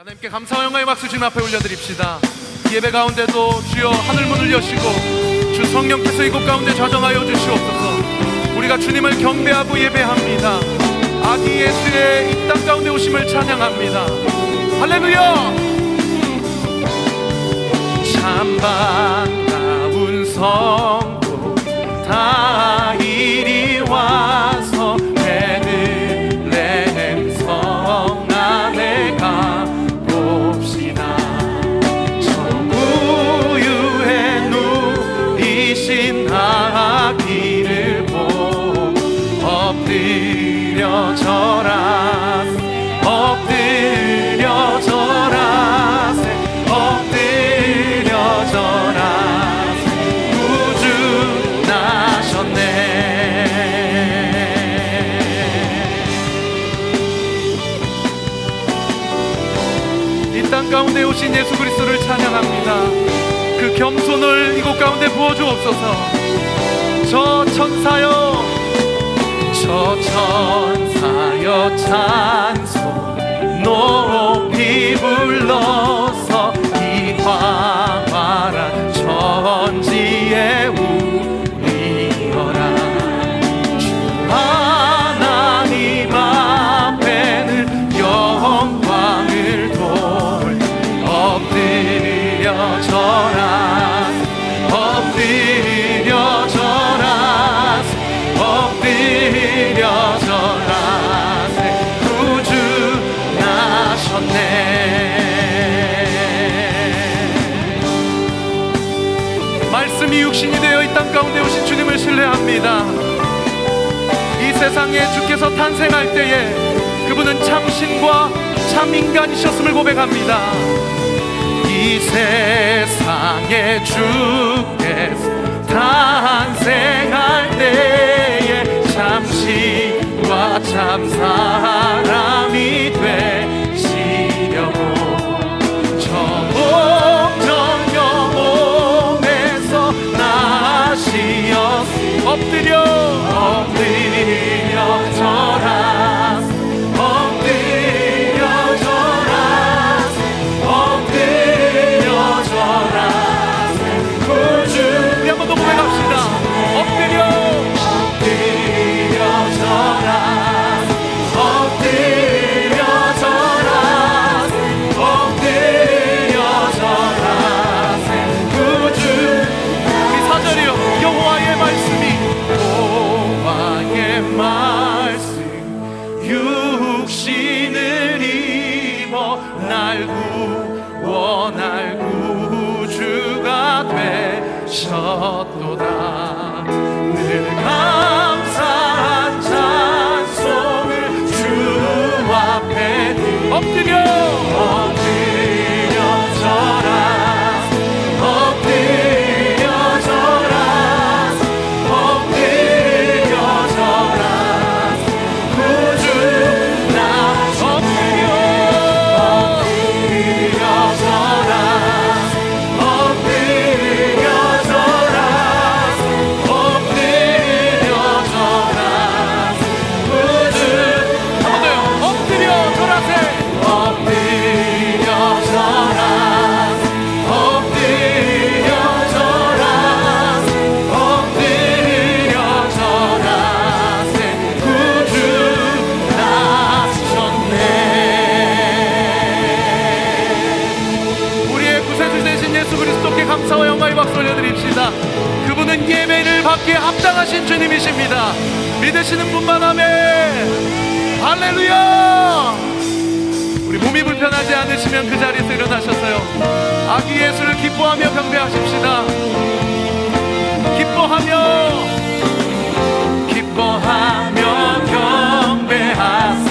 하나님께 감사와 영광의 박수 주님 앞에 올려드립시다. 예배 가운데도 주여 하늘 문을 여시고 주 성령께서 이곳 가운데 좌정하여 주시옵소서. 우리가 주님을 경배하고 예배합니다. 아기 예수의 이 땅 가운데 오심을 찬양합니다. 할렐루야! 참 반가운 성도 다 오신 예수 그리스도를 찬양합니다. 그 겸손을 이곳 가운데 부어주옵소서. 저 천사여 저 천사여 찬송 높이 불러서 이 광활한 천지에 울 신뢰합니다. 이 세상에 주께서 탄생할 때에 그분은 참신과 참 인간이셨음을 고백합니다. 이 세상에 주께서 탄생할 때에 참신과 참 사람이 되 날 구주가 되셨도다 올려드립시다. 그분은 예배를 받기에 합당하신 주님이십니다. 믿으시는 분만 하면 할렐루야! 우리 몸이 불편하지 않으시면 그 자리에서 일어나셨어요. 아기 예수를 기뻐하며 경배하십시다. 기뻐하며 기뻐하며 경배하세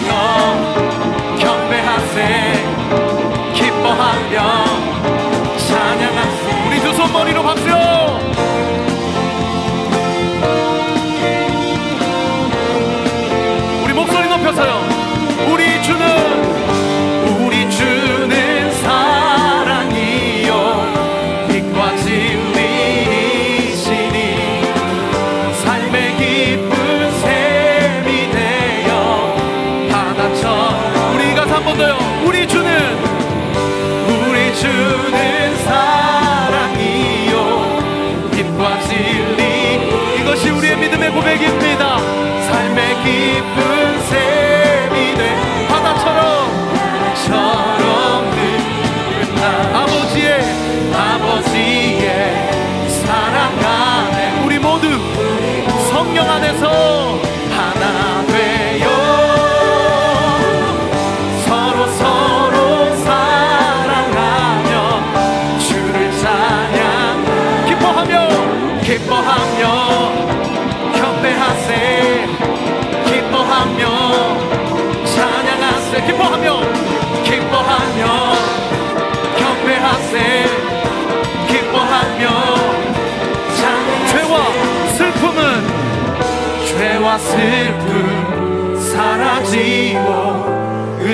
No.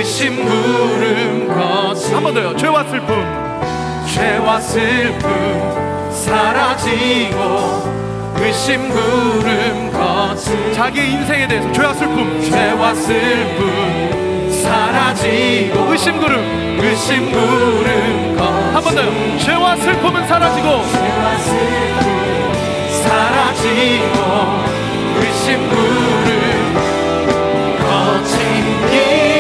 의심 물음 거치 한번 더요. 죄와 슬픔 죄와 슬픔 사라지고 의심 구름 거친 자기의 인생에 대해서 죄와 슬픔 죄와 슬픔 사라지고 의심 구름. 의심 구름 거한번 더요. 죄와 슬픔은 사라지고. 죄와 슬픔 사라지고 의심 구름 거친 길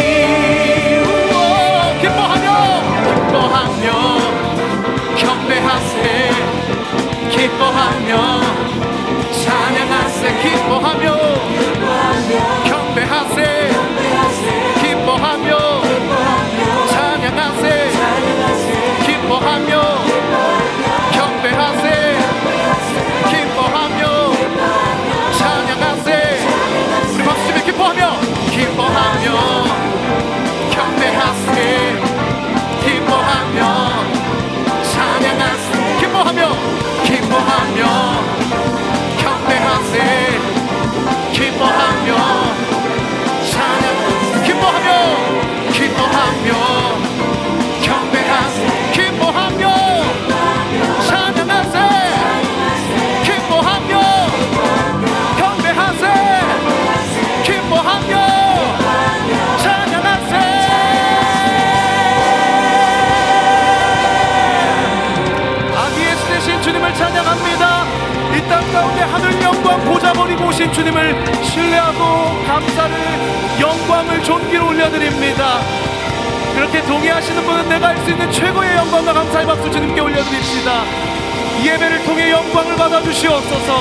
기뻐하며 찬양하세 기뻐하며 올려드립니다. 그렇게 동의하시는 분은 내가 할 수 있는 최고의 영광과 감사의 박수 주님께 올려드립시다. 이 예배를 통해 영광을 받아주시옵소서.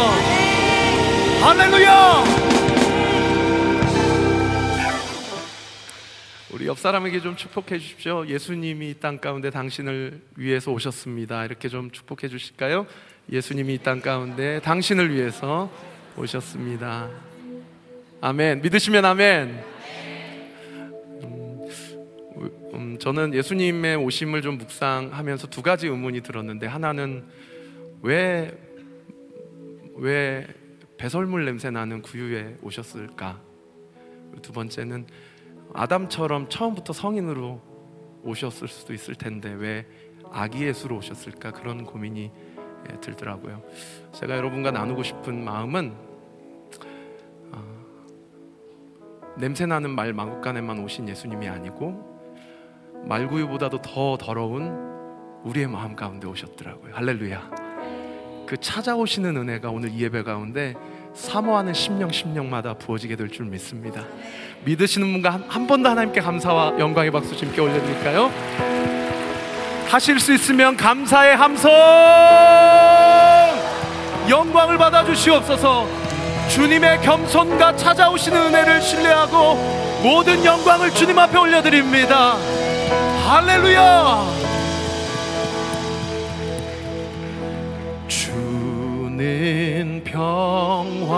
할렐루야! 우리 옆 사람에게 좀 축복해 주십시오. 예수님이 이 땅 가운데 당신을 위해서 오셨습니다. 이렇게 좀 축복해 주실까요? 예수님이 이 땅 가운데 당신을 위해서 오셨습니다. 아멘. 믿으시면 아멘 저는 예수님의 오심을 좀 묵상하면서 두 가지 의문이 들었는데 하나는 왜, 왜 배설물 냄새 나는 구유에 오셨을까? 두 번째는 아담처럼 처음부터 성인으로 오셨을 수도 있을 텐데 왜 아기 예수로 오셨을까? 그런 고민이 예, 들더라고요. 제가 여러분과 나누고 싶은 마음은 어, 냄새 나는 말 마구간에만 오신 예수님이 아니고 말구유보다도 더 더러운 우리의 마음 가운데 오셨더라고요. 할렐루야. 그 찾아오시는 은혜가 오늘 이 예배 가운데 사모하는 심령 심령마다 부어지게 될 줄 믿습니다. 믿으시는 분과 한, 한 번 더 하나님께 감사와 영광의 박수 주님께 올려드릴까요? 하실 수 있으면 감사의 함성 영광을 받아 주시옵소서 주님의 겸손과 찾아오시는 은혜를 신뢰하고 모든 영광을 주님 앞에 올려드립니다. 할렐루야! 주는 평화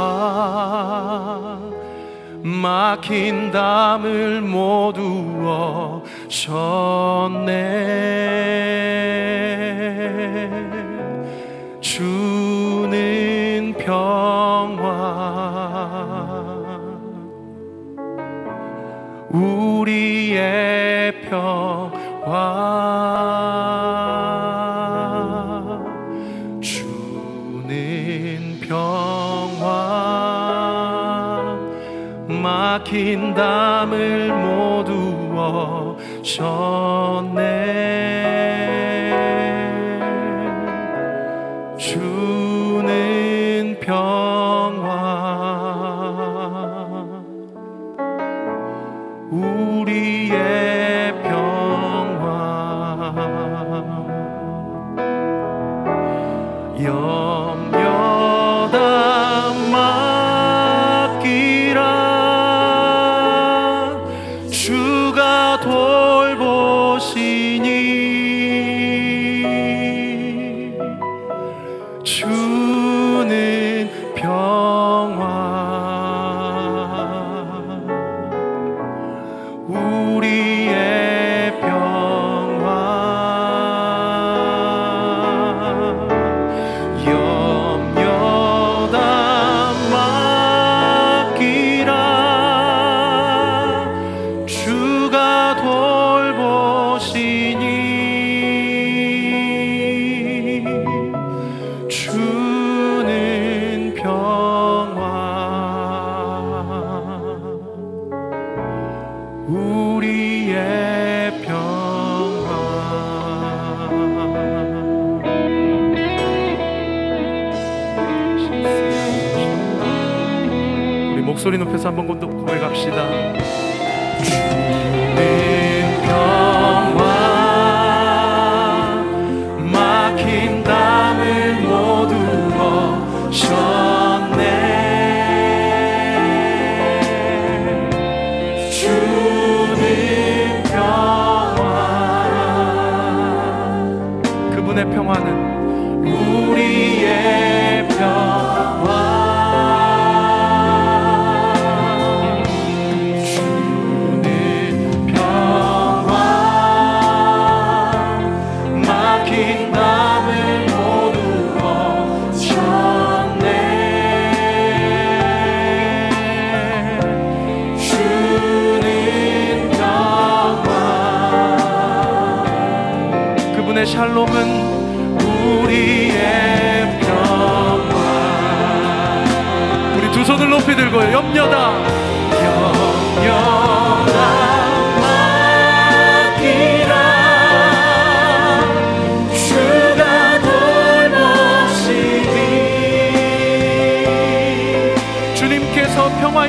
막힌 담을 모두 오셨네 주는 평화 우리의 평 화 주는 평화 막힌 담을 모두 어셔 が遠 우리의 평화. 소리 높여서 한번 고백합시다. 주님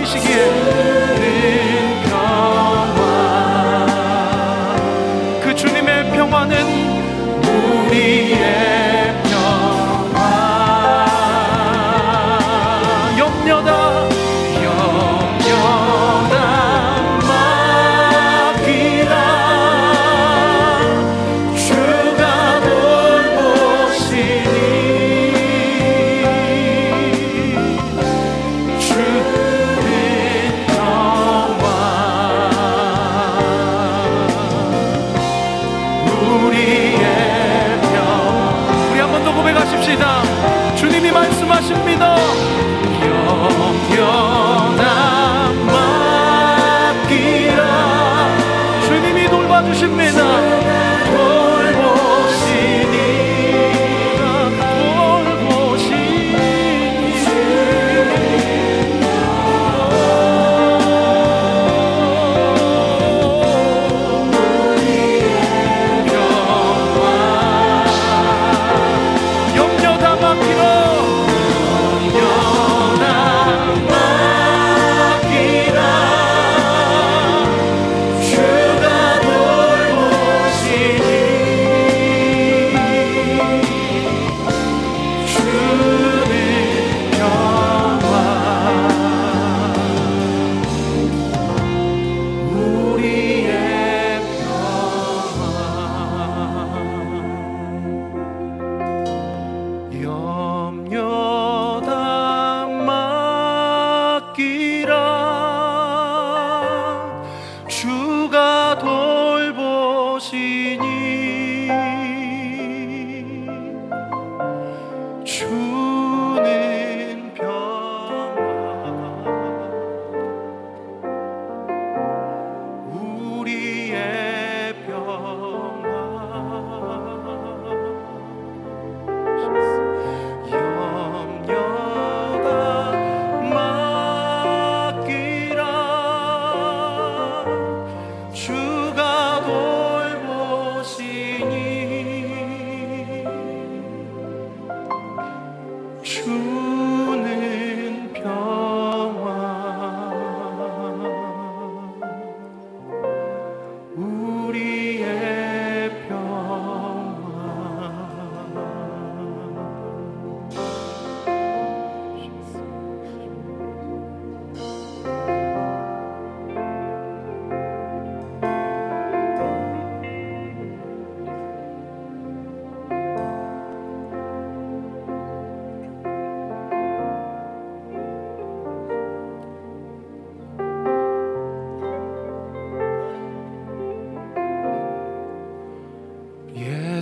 주시기에 평화 그 주님의 평화는 우리의 도와주십니다.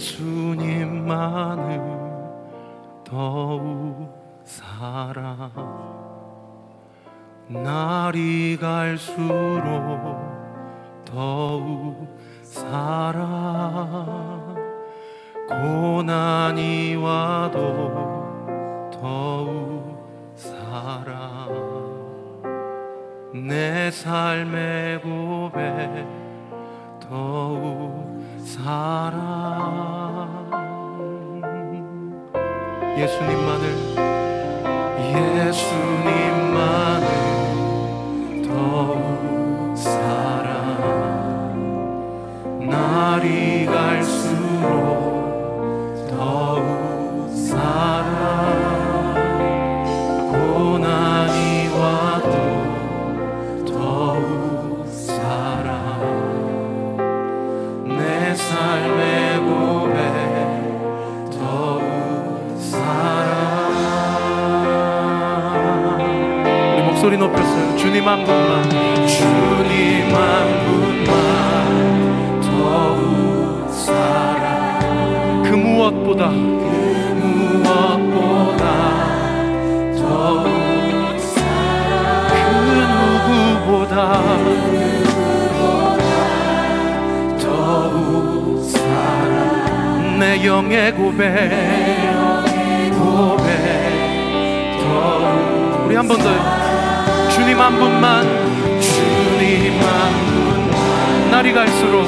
예수님만을 더욱 사랑 날이 갈수록 더욱 사랑 고난이 와도 더욱 사랑 내 삶의 고백 더욱 사랑. 예수님만을 예수님만을 더욱 사랑. 날이 갈수록 주님 한 분만. 주님 한 분만 더욱 사랑 그 무엇보다. 그 무엇보다 더욱 사랑 그 누구보다. 더욱 사랑 내 영의 고백. 고백. 더욱 우리 한 번 더요 주님 한 분만 주님 한 분만. 날이 갈수록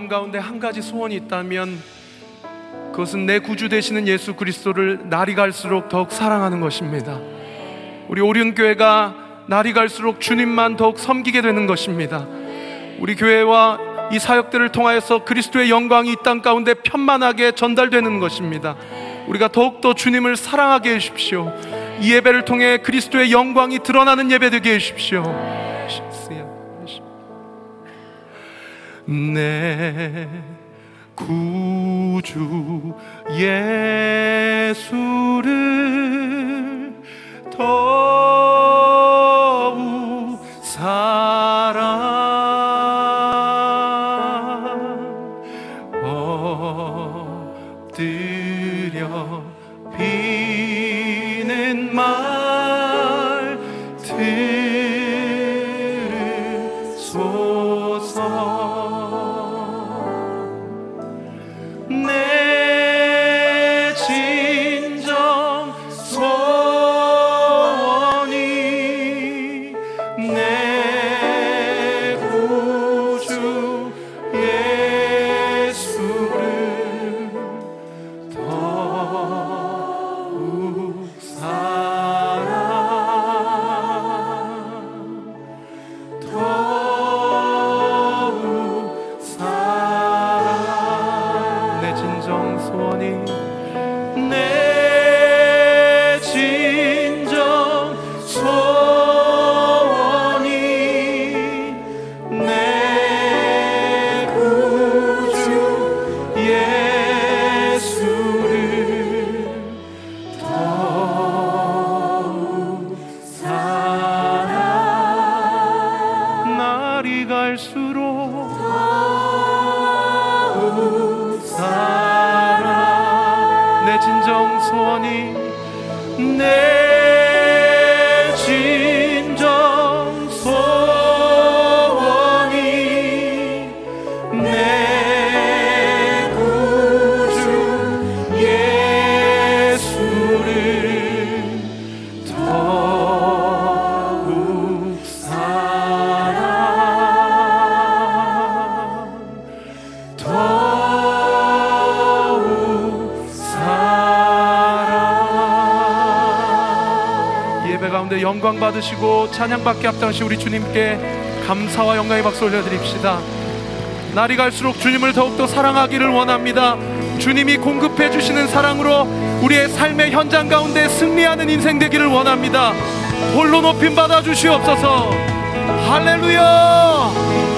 마음 가운데 한 가지 소원이 있다면 그것은 내 구주 되시는 예수 그리스도를 날이 갈수록 더욱 사랑하는 것입니다. 우리 오륜교회가 날이 갈수록 주님만 더욱 섬기게 되는 것입니다. 우리 교회와 이 사역들을 통하여서 그리스도의 영광이 이 땅 가운데 편만하게 전달되는 것입니다. 우리가 더욱더 주님을 사랑하게 해주십시오. 이 예배를 통해 그리스도의 영광이 드러나는 예배 되게 해주십시오. 내 구주 예수를 더욱 사랑 엎드려 비 진정 소원이 내진 영광 받으시고 찬양 받게 합당시 우리 주님께 감사와 영광의 박수 올려드립시다. 날이 갈수록 주님을 더욱더 사랑하기를 원합니다. 주님이 공급해 주시는 사랑으로 우리의 삶의 현장 가운데 승리하는 인생 되기를 원합니다. 홀로 높임 받아 주시옵소서. 할렐루야